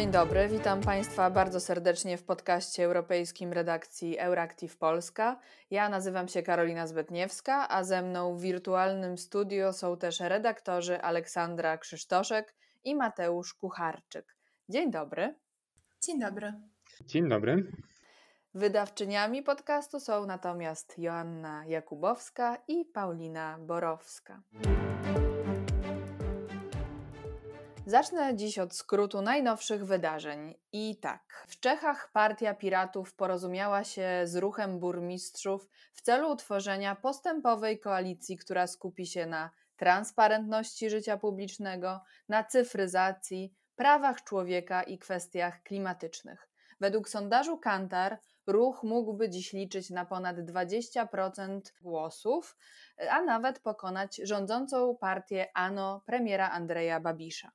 Dzień dobry, witam Państwa bardzo serdecznie w podcaście europejskim redakcji Euractiv Polska. Ja nazywam się Karolina Zbetniewska, a ze mną w wirtualnym studio są też redaktorzy Aleksandra Krzysztoszek i Mateusz Kucharczyk. Dzień dobry. Dzień dobry. Dzień dobry. Wydawczyniami podcastu są natomiast Joanna Jakubowska i Paulina Borowska. Zacznę dziś od skrótu najnowszych wydarzeń. I tak, w Czechach Partia Piratów porozumiała się z ruchem burmistrzów w celu utworzenia postępowej koalicji, która skupi się na transparentności życia publicznego, na cyfryzacji, prawach człowieka i kwestiach klimatycznych. Według sondażu Kantar ruch mógłby dziś liczyć na ponad 20% głosów, a nawet pokonać rządzącą partię ANO premiera Andrzeja Babisza.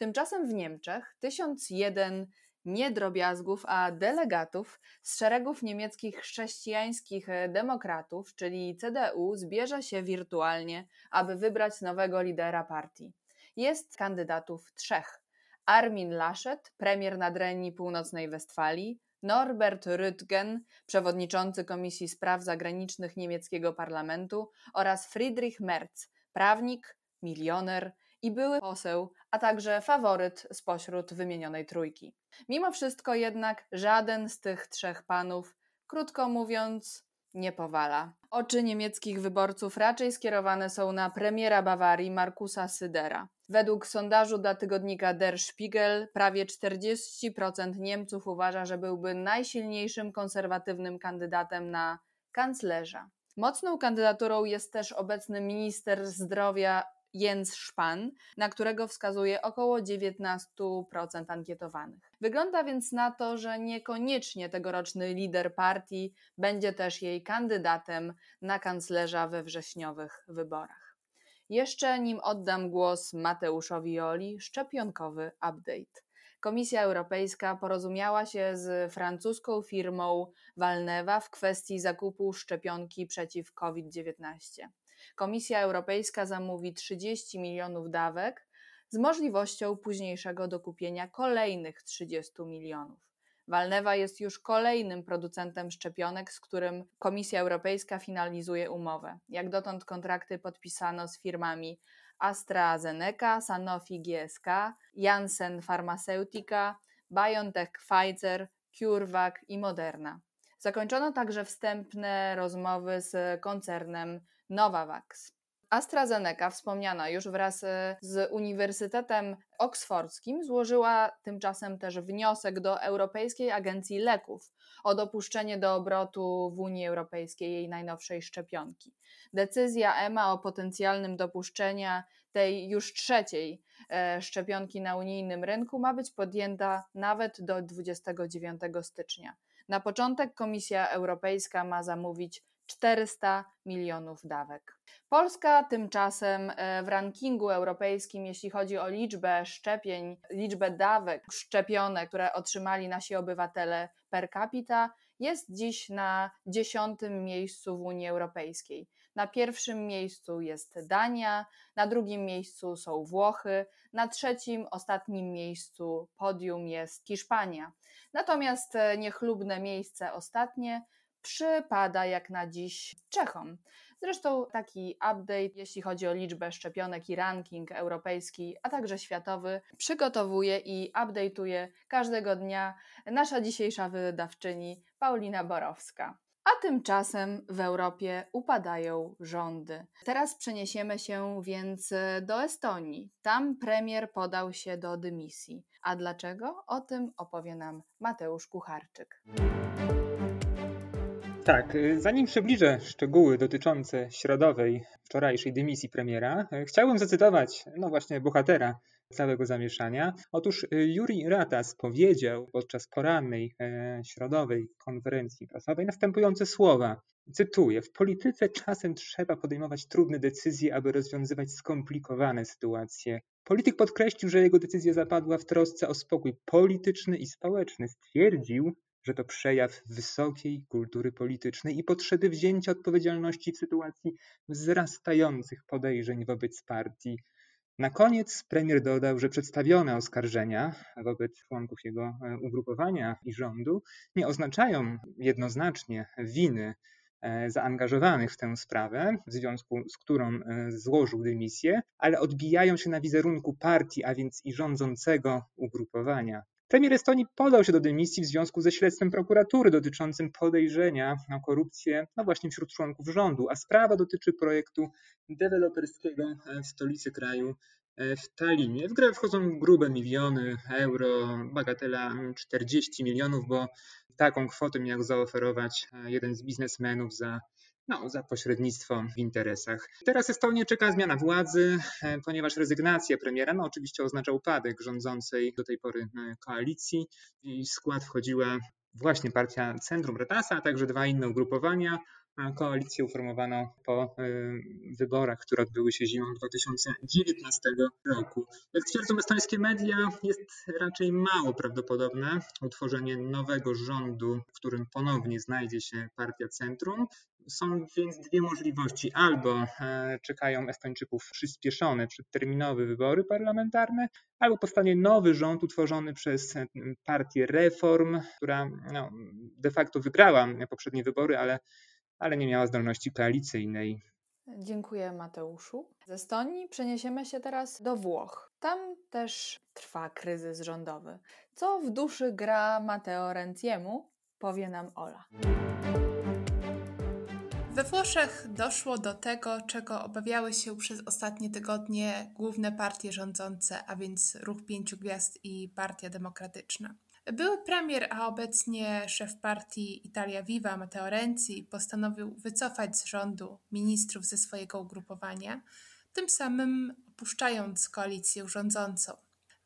Tymczasem w Niemczech 1001 nie drobiazgów, a delegatów z szeregów niemieckich chrześcijańskich demokratów, czyli CDU, zbierze się wirtualnie, aby wybrać nowego lidera partii. Jest kandydatów trzech. Armin Laschet, premier nadrenii północnej Westfalii, Norbert Rüttgen, przewodniczący Komisji Spraw Zagranicznych niemieckiego parlamentu oraz Friedrich Merz, prawnik, milioner i były poseł, a także faworyt spośród wymienionej trójki. Mimo wszystko jednak żaden z tych trzech panów, krótko mówiąc, nie powala. Oczy niemieckich wyborców raczej skierowane są na premiera Bawarii Markusa Sydera. Według sondażu dla tygodnika Der Spiegel prawie 40% Niemców uważa, że byłby najsilniejszym konserwatywnym kandydatem na kanclerza. Mocną kandydaturą jest też obecny minister zdrowia Jens Spahn, na którego wskazuje około 19% ankietowanych. Wygląda więc na to, że niekoniecznie tegoroczny lider partii będzie też jej kandydatem na kanclerza we wrześniowych wyborach. Jeszcze nim oddam głos Mateuszowi Joli, szczepionkowy update. Komisja Europejska porozumiała się z francuską firmą Valneva w kwestii zakupu szczepionki przeciw COVID-19. Komisja Europejska zamówi 30 milionów dawek z możliwością późniejszego dokupienia kolejnych 30 milionów. Walnewa jest już kolejnym producentem szczepionek, z którym Komisja Europejska finalizuje umowę. Jak dotąd kontrakty podpisano z firmami AstraZeneca, Sanofi GSK, Janssen Pharmaceutica, BioNTech Pfizer, CureVac i Moderna. Zakończono także wstępne rozmowy z koncernem Novavax. AstraZeneca, wspomniana już wraz e, z Uniwersytetem Oksfordzkim, złożyła tymczasem też wniosek do Europejskiej Agencji Leków o dopuszczenie do obrotu w Unii Europejskiej jej najnowszej szczepionki. Decyzja EMA o potencjalnym dopuszczeniu tej już trzeciej e, szczepionki na unijnym rynku ma być podjęta nawet do 29 stycznia. Na początek Komisja Europejska ma zamówić 400 milionów dawek. Polska tymczasem e, w rankingu europejskim, jeśli chodzi o liczbę szczepień, liczbę dawek szczepionek, które otrzymali nasi obywatele per capita, jest dziś na dziesiątym miejscu w Unii Europejskiej. Na pierwszym miejscu jest Dania, na drugim miejscu są Włochy, na trzecim, ostatnim miejscu podium jest Hiszpania. Natomiast e, niechlubne miejsce ostatnie przypada jak na dziś Czechom. Zresztą taki update, jeśli chodzi o liczbę szczepionek i ranking europejski, a także światowy, przygotowuje i update'uje każdego dnia nasza dzisiejsza wydawczyni Paulina Borowska. A tymczasem w Europie upadają rządy. Teraz przeniesiemy się więc do Estonii. Tam premier podał się do dymisji. A dlaczego? O tym opowie nam Mateusz Kucharczyk. Tak, y, zanim przybliżę szczegóły dotyczące środowej, wczorajszej dymisji premiera, y, chciałbym zacytować, no właśnie, bohatera całego zamieszania. Otóż y, Juri Ratas powiedział podczas porannej e, środowej konferencji prasowej następujące słowa. Cytuję: W polityce czasem trzeba podejmować trudne decyzje, aby rozwiązywać skomplikowane sytuacje. Polityk podkreślił, że jego decyzja zapadła w trosce o spokój polityczny i społeczny. Stwierdził, że to przejaw wysokiej kultury politycznej i potrzeby wzięcia odpowiedzialności w sytuacji wzrastających podejrzeń wobec partii. Na koniec premier dodał, że przedstawione oskarżenia wobec członków jego e, ugrupowania i rządu nie oznaczają jednoznacznie winy e, zaangażowanych w tę sprawę, w związku z którą e, złożył dymisję, ale odbijają się na wizerunku partii, a więc i rządzącego ugrupowania. Premier Estonii podał się do dymisji w związku ze śledztwem prokuratury dotyczącym podejrzenia o korupcję no właśnie wśród członków rządu, a sprawa dotyczy projektu deweloperskiego w stolicy kraju e, w Tallinie. W grę wchodzą grube miliony euro, bagatela 40 milionów, bo taką kwotę miał zaoferować e, jeden z biznesmenów za no, za pośrednictwo w interesach. Teraz Estonię czeka zmiana władzy, e, ponieważ rezygnacja premiera no, oczywiście oznacza upadek rządzącej do tej pory e, koalicji i w skład wchodziła właśnie partia Centrum Retasa, a także dwa inne ugrupowania, koalicję uformowano po y, wyborach, które odbyły się zimą 2019 roku. Jak twierdzą estońskie media, jest raczej mało prawdopodobne utworzenie nowego rządu, w którym ponownie znajdzie się partia Centrum. Są więc dwie możliwości. Albo e, czekają Estończyków przyspieszone, przedterminowe wybory parlamentarne, albo powstanie nowy rząd utworzony przez partię Reform, która no, de facto wygrała poprzednie wybory, ale ale nie miała zdolności koalicyjnej. Dziękuję Mateuszu. Ze Estonii przeniesiemy się teraz do Włoch. Tam też trwa kryzys rządowy. Co w duszy gra Matteo Rentiemu, powie nam Ola. We Włoszech doszło do tego, czego obawiały się przez ostatnie tygodnie główne partie rządzące, a więc Ruch Pięciu Gwiazd i Partia Demokratyczna. Były premier, a obecnie szef partii Italia Viva, Matteo Renzi, postanowił wycofać z rządu ministrów ze swojego ugrupowania, tym samym opuszczając koalicję rządzącą.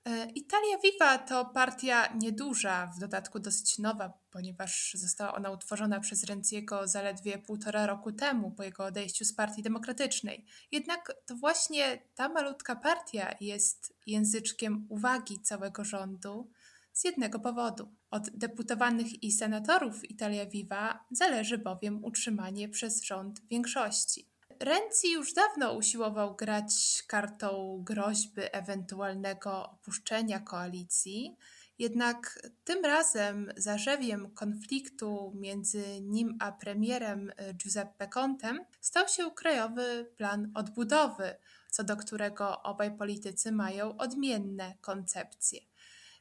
E, Italia Viva to partia nieduża, w dodatku dosyć nowa, ponieważ została ona utworzona przez Renziego zaledwie półtora roku temu, po jego odejściu z Partii Demokratycznej. Jednak to właśnie ta malutka partia jest języczkiem uwagi całego rządu, z jednego powodu. Od deputowanych i senatorów Italia Viva zależy bowiem utrzymanie przez rząd większości. Renzi już dawno usiłował grać kartą groźby ewentualnego opuszczenia koalicji, jednak tym razem zarzewiem konfliktu między nim a premierem Giuseppe Contem stał się krajowy plan odbudowy, co do którego obaj politycy mają odmienne koncepcje.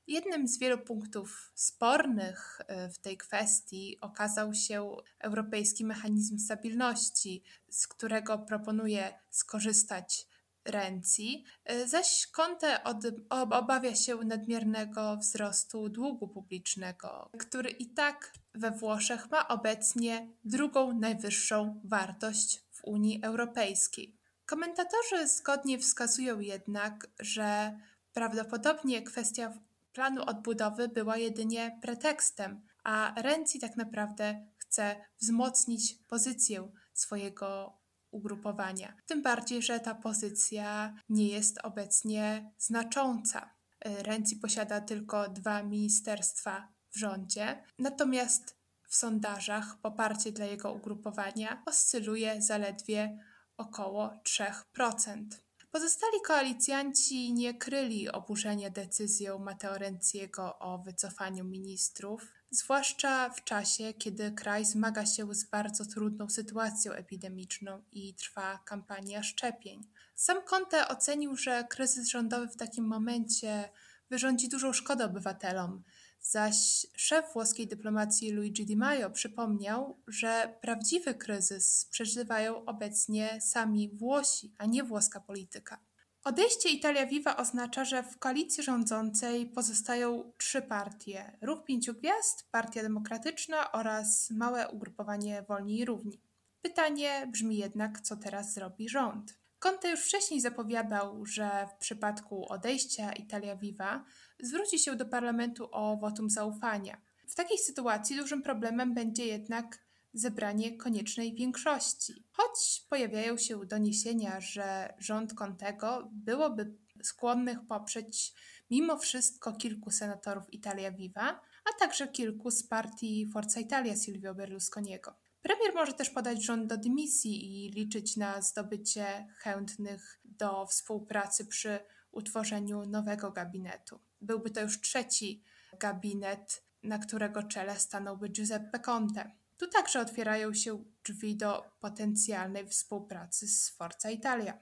Jednym z wielu punktów spornych e, w tej kwestii okazał się Europejski Mechanizm Stabilności, z którego proponuje skorzystać Renzi, e, zaś Conte od, obawia się nadmiernego wzrostu długu publicznego, który i tak we Włoszech ma obecnie drugą najwyższą wartość w Unii Europejskiej. Komentatorzy zgodnie wskazują jednak, że prawdopodobnie kwestia planu odbudowy była jedynie pretekstem, a Renzi tak naprawdę chce wzmocnić pozycję swojego ugrupowania. Tym bardziej, że ta pozycja nie jest obecnie znacząca. Renzi posiada tylko dwa ministerstwa w rządzie, natomiast w sondażach poparcie dla jego ugrupowania oscyluje zaledwie około 3%. Pozostali koalicjanci nie kryli oburzenia decyzją Matteo Renziego o wycofaniu ministrów, zwłaszcza w czasie, kiedy kraj zmaga się z bardzo trudną sytuacją epidemiczną i trwa kampania szczepień. Sam Conte ocenił, że kryzys rządowy w takim momencie wyrządzi dużą szkodę obywatelom, Zaś szef włoskiej dyplomacji Luigi Di Maio przypomniał, że prawdziwy kryzys przeżywają obecnie sami Włosi, a nie włoska polityka. Odejście Italia Viva oznacza, że w koalicji rządzącej pozostają trzy partie: Ruch Pięciu Gwiazd, Partia Demokratyczna oraz małe ugrupowanie Wolni i Równi. Pytanie brzmi jednak, co teraz zrobi rząd. Conte już wcześniej zapowiadał, że w przypadku odejścia Italia Viva zwróci się do parlamentu o wotum zaufania. W takiej sytuacji dużym problemem będzie jednak zebranie koniecznej większości. Choć pojawiają się doniesienia, że rząd Contego byłoby skłonnych poprzeć mimo wszystko kilku senatorów Italia Viva, a także kilku z partii Forza Italia Silvio Berlusconiego. Premier może też podać rząd do dymisji i liczyć na zdobycie chętnych do współpracy przy utworzeniu nowego gabinetu. Byłby to już trzeci gabinet, na którego czele stanąłby Giuseppe Conte. Tu także otwierają się drzwi do potencjalnej współpracy z Forza Italia.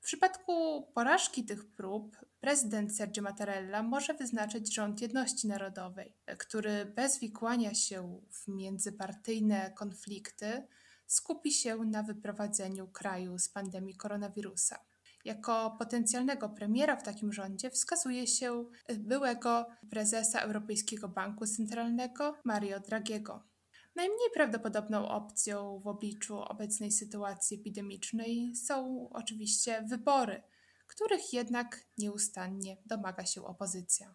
W przypadku porażki tych prób prezydent Sergio Mattarella może wyznaczyć rząd jedności narodowej, który bez wikłania się w międzypartyjne konflikty skupi się na wyprowadzeniu kraju z pandemii koronawirusa. Jako potencjalnego premiera w takim rządzie wskazuje się byłego prezesa Europejskiego Banku Centralnego Mario Draghiego. Najmniej prawdopodobną opcją w obliczu obecnej sytuacji epidemicznej są oczywiście wybory, których jednak nieustannie domaga się opozycja.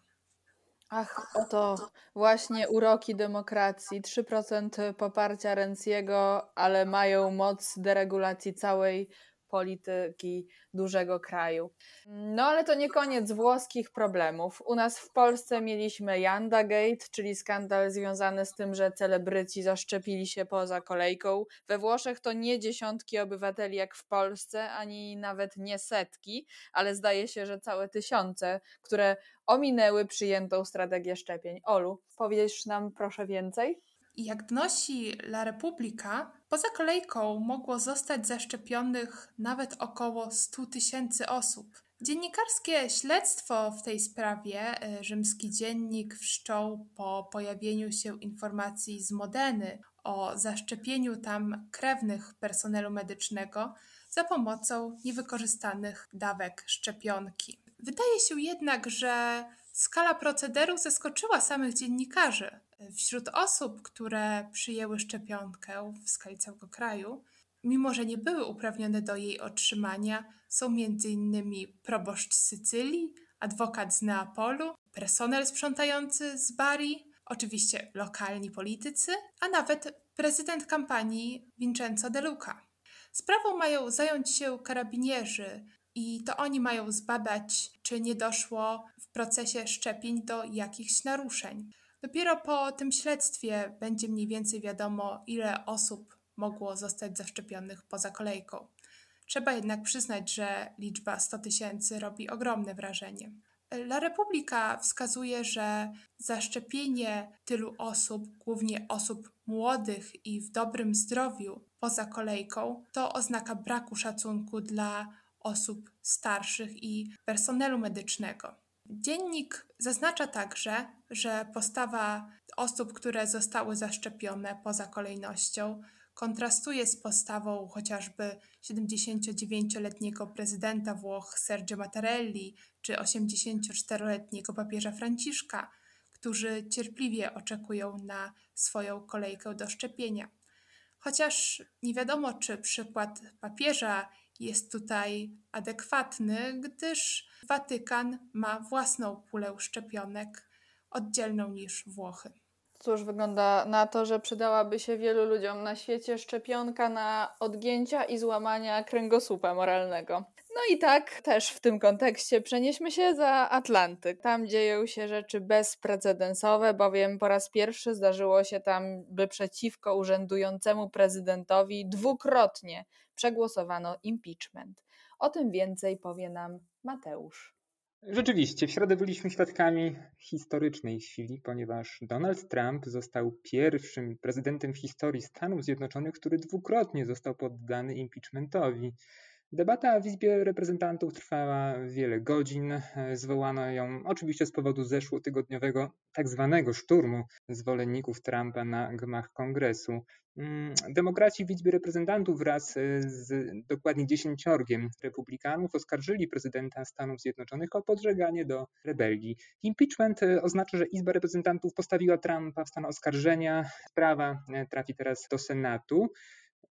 Ach, oto właśnie uroki demokracji. 3% poparcia Renciego, ale mają moc deregulacji całej polityki dużego kraju. No ale to nie koniec włoskich problemów. U nas w Polsce mieliśmy Yanda Gate, czyli skandal związany z tym, że celebryci zaszczepili się poza kolejką. We Włoszech to nie dziesiątki obywateli jak w Polsce, ani nawet nie setki, ale zdaje się, że całe tysiące, które ominęły przyjętą strategię szczepień. Olu, powiesz nam proszę więcej? Jak donosi La Repubblica, poza kolejką mogło zostać zaszczepionych nawet około 100 tysięcy osób. Dziennikarskie śledztwo w tej sprawie e, rzymski dziennik wszczął po pojawieniu się informacji z Modeny o zaszczepieniu tam krewnych personelu medycznego za pomocą niewykorzystanych dawek szczepionki. Wydaje się jednak, że skala procederu zaskoczyła samych dziennikarzy. Wśród osób, które przyjęły szczepionkę w skali całego kraju, mimo że nie były uprawnione do jej otrzymania, są m.in. proboszcz Sycylii, adwokat z Neapolu, personel sprzątający z Bari, oczywiście lokalni politycy, a nawet prezydent kampanii Vincenzo De Luca. Sprawą mają zająć się karabinierzy i to oni mają zbadać, czy nie doszło w procesie szczepień do jakichś naruszeń. Dopiero po tym śledztwie będzie mniej więcej wiadomo, ile osób mogło zostać zaszczepionych poza kolejką. Trzeba jednak przyznać, że liczba 100 tysięcy robi ogromne wrażenie. La Republika wskazuje, że zaszczepienie tylu osób, głównie osób młodych i w dobrym zdrowiu poza kolejką, to oznaka braku szacunku dla osób starszych i personelu medycznego. Dziennik zaznacza także, że postawa osób, które zostały zaszczepione poza kolejnością, kontrastuje z postawą chociażby 79-letniego prezydenta Włoch Sergio Mattarelli czy 84-letniego papieża Franciszka, którzy cierpliwie oczekują na swoją kolejkę do szczepienia. Chociaż nie wiadomo, czy przykład papieża jest tutaj adekwatny, gdyż Watykan ma własną pulę szczepionek, oddzielną niż Włochy. Cóż, wygląda na to, że przydałaby się wielu ludziom na świecie szczepionka na odgięcia i złamania kręgosłupa moralnego. No i tak też w tym kontekście przenieśmy się za Atlantyk. Tam dzieją się rzeczy bezprecedensowe, bowiem po raz pierwszy zdarzyło się tam, by przeciwko urzędującemu prezydentowi dwukrotnie przegłosowano impeachment. O tym więcej powie nam Mateusz. Rzeczywiście, w środę byliśmy świadkami historycznej chwili, ponieważ Donald Trump został pierwszym prezydentem w historii Stanów Zjednoczonych, który dwukrotnie został poddany impeachmentowi. Debata w Izbie Reprezentantów trwała wiele godzin. Zwołano ją oczywiście z powodu zeszłotygodniowego tak zwanego szturmu zwolenników Trumpa na gmach kongresu. Mm, demokraci w Izbie Reprezentantów wraz z dokładnie dziesięciorgiem republikanów oskarżyli prezydenta Stanów Zjednoczonych o podżeganie do rebelii. Impeachment oznacza, że Izba Reprezentantów postawiła Trumpa w stan oskarżenia. Sprawa trafi teraz do Senatu.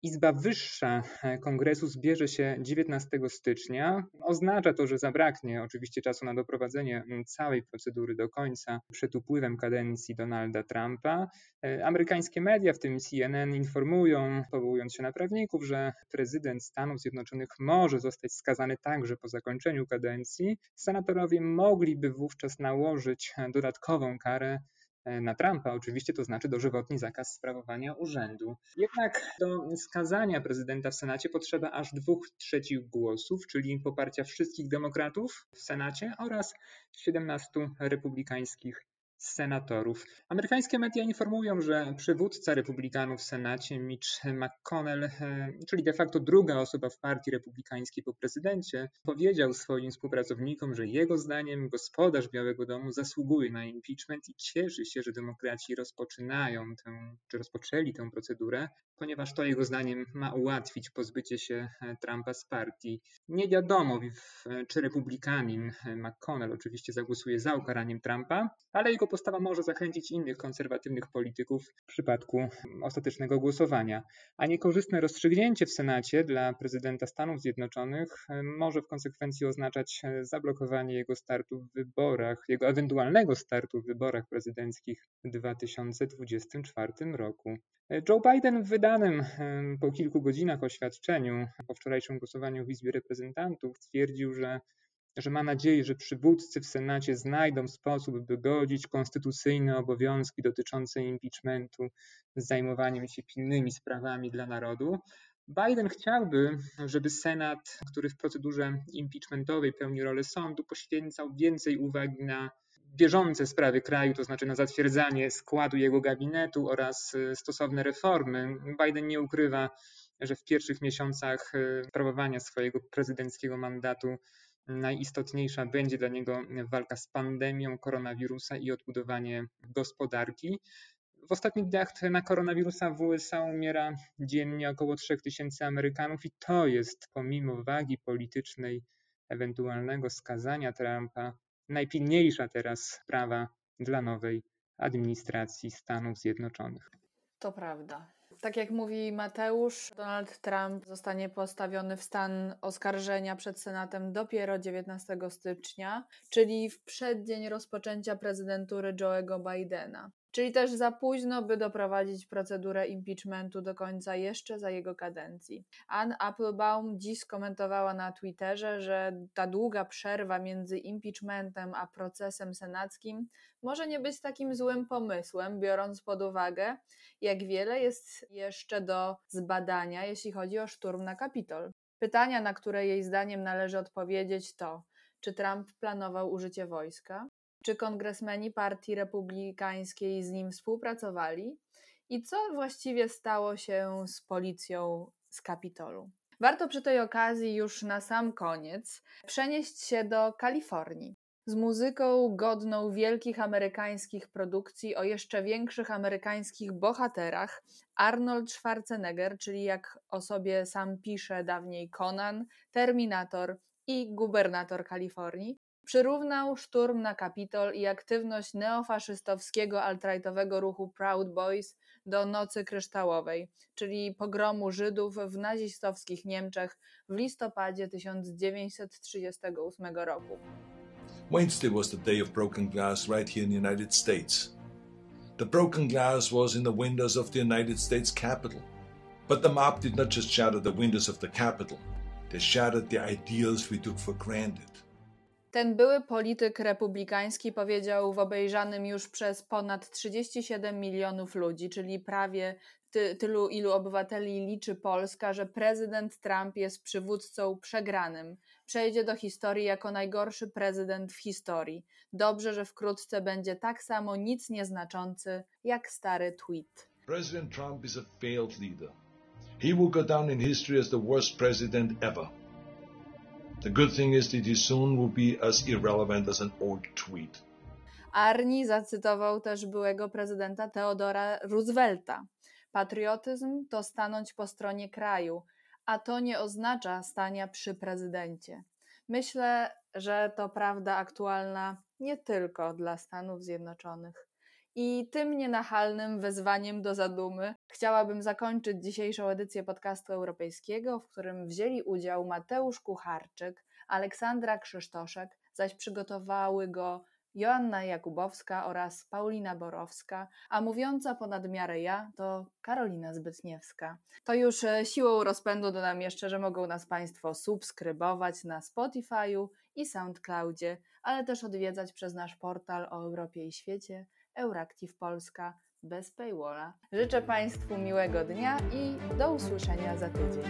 Izba Wyższa e, Kongresu zbierze się 19 stycznia. Oznacza to, że zabraknie oczywiście czasu na doprowadzenie całej procedury do końca przed upływem kadencji Donalda Trumpa. E, amerykańskie media, w tym CNN, informują, powołując się na prawników, że prezydent Stanów Zjednoczonych może zostać skazany także po zakończeniu kadencji. Senatorowie mogliby wówczas nałożyć dodatkową karę e, na Trumpa, oczywiście to znaczy dożywotni zakaz sprawowania urzędu. Jednak do skazania prezydenta w Senacie potrzeba aż dwóch trzecich głosów, czyli poparcia wszystkich demokratów w Senacie oraz 17 republikańskich senatorów. Amerykańskie media informują, że przywódca republikanów w Senacie, Mitch McConnell, e, czyli de facto druga osoba w partii republikańskiej po prezydencie, powiedział swoim współpracownikom, że jego zdaniem gospodarz Białego Domu zasługuje na impeachment i cieszy się, że demokraci rozpoczynają tę, czy rozpoczęli tę procedurę, ponieważ to jego zdaniem ma ułatwić pozbycie się e, Trumpa z partii. Nie wiadomo, czy republikanin e, McConnell oczywiście zagłosuje za ukaraniem Trumpa, ale jego postawa może zachęcić innych konserwatywnych polityków w przypadku ostatecznego głosowania. A niekorzystne rozstrzygnięcie w Senacie dla prezydenta Stanów Zjednoczonych e, może w konsekwencji oznaczać zablokowanie jego startu w wyborach, jego ewentualnego startu w wyborach prezydenckich w 2024 roku. Joe Biden w wydanym po kilku godzinach oświadczeniu po wczorajszym głosowaniu w Izbie Reprezentantów twierdził, że, że ma nadzieję, że przywódcy w Senacie znajdą sposób, by godzić konstytucyjne obowiązki dotyczące impeachmentu z zajmowaniem się pilnymi sprawami dla narodu. Biden chciałby, żeby Senat, który w procedurze impeachmentowej pełni rolę sądu, poświęcał więcej uwagi na bieżące sprawy kraju, to znaczy na zatwierdzanie składu jego gabinetu oraz y, stosowne reformy. Biden nie ukrywa, że w pierwszych miesiącach y, sprawowania swojego prezydenckiego mandatu najistotniejsza będzie dla niego walka z pandemią koronawirusa i odbudowanie gospodarki. W ostatnich dniach na koronawirusa w USA umiera dziennie około 3000 Amerykanów i to jest pomimo wagi politycznej ewentualnego skazania Trumpa najpilniejsza teraz sprawa dla nowej administracji Stanów Zjednoczonych. To prawda. Tak jak mówi Mateusz, Donald Trump zostanie postawiony w stan oskarżenia przed Senatem dopiero 19 stycznia, czyli w przeddzień rozpoczęcia prezydentury Joe'ego Bidena. Czyli też za późno, by doprowadzić procedurę impeachmentu do końca jeszcze za jego kadencji. Ann Applebaum dziś skomentowała na Twitterze, że ta długa przerwa między impeachmentem a procesem senackim może nie być takim złym pomysłem, biorąc pod uwagę, jak wiele jest jeszcze do zbadania, jeśli chodzi o szturm na Kapitol. Pytania, na które jej zdaniem należy odpowiedzieć, to: czy Trump planował użycie wojska? Czy kongresmeni Partii Republikańskiej z nim współpracowali? I co właściwie stało się z policją z Kapitolu? Warto przy tej okazji już na sam koniec przenieść się do Kalifornii. Z muzyką godną wielkich amerykańskich produkcji o jeszcze większych amerykańskich bohaterach, Arnold Schwarzenegger, czyli jak o sobie sam pisze dawniej Conan, Terminator i gubernator Kalifornii, Przyrównał szturm na Kapitol i aktywność neofaszystowskiego alt-rightowego ruchu Proud Boys do Nocy Kryształowej, czyli pogromu Żydów w nazistowskich Niemczech w listopadzie 1938 roku. Wednesday was the day of broken glass right here in the United States. The broken glass was in the windows of the United States Capitol. But the mob did not just shatter the windows of the Capitol, they shattered the ideals we took for granted. Ten były polityk republikański powiedział w obejrzanym już przez ponad 37 milionów ludzi, czyli prawie ty, tylu, ilu obywateli liczy Polska, że prezydent Trump jest przywódcą przegranym. Przejdzie do historii jako najgorszy prezydent w historii. Dobrze, że wkrótce będzie tak samo nic nieznaczący jak stary tweet. President Trump is a failed leader. He will go down in history as the worst president ever. The good thing is that he soon will be as irrelevant as an old tweet. Arni zacytował też byłego prezydenta Theodora Roosevelta. Patriotyzm to stanąć po stronie kraju, a to nie oznacza stania przy prezydencie. Myślę, że to prawda aktualna nie tylko dla Stanów Zjednoczonych. I tym nienachalnym wezwaniem do zadumy chciałabym zakończyć dzisiejszą edycję podcastu europejskiego, w którym wzięli udział Mateusz Kucharczyk, Aleksandra Krzysztoszek, zaś przygotowały go Joanna Jakubowska oraz Paulina Borowska, a mówiąca ponad miarę ja to Karolina Zbytniewska. To już e, siłą rozpędu dodam jeszcze, że mogą nas Państwo subskrybować na Spotify'u i SoundCloudzie, ale też odwiedzać przez nasz portal o Europie i świecie Euractiv Polska bez paywalla. Życzę Państwu miłego dnia i do usłyszenia za tydzień.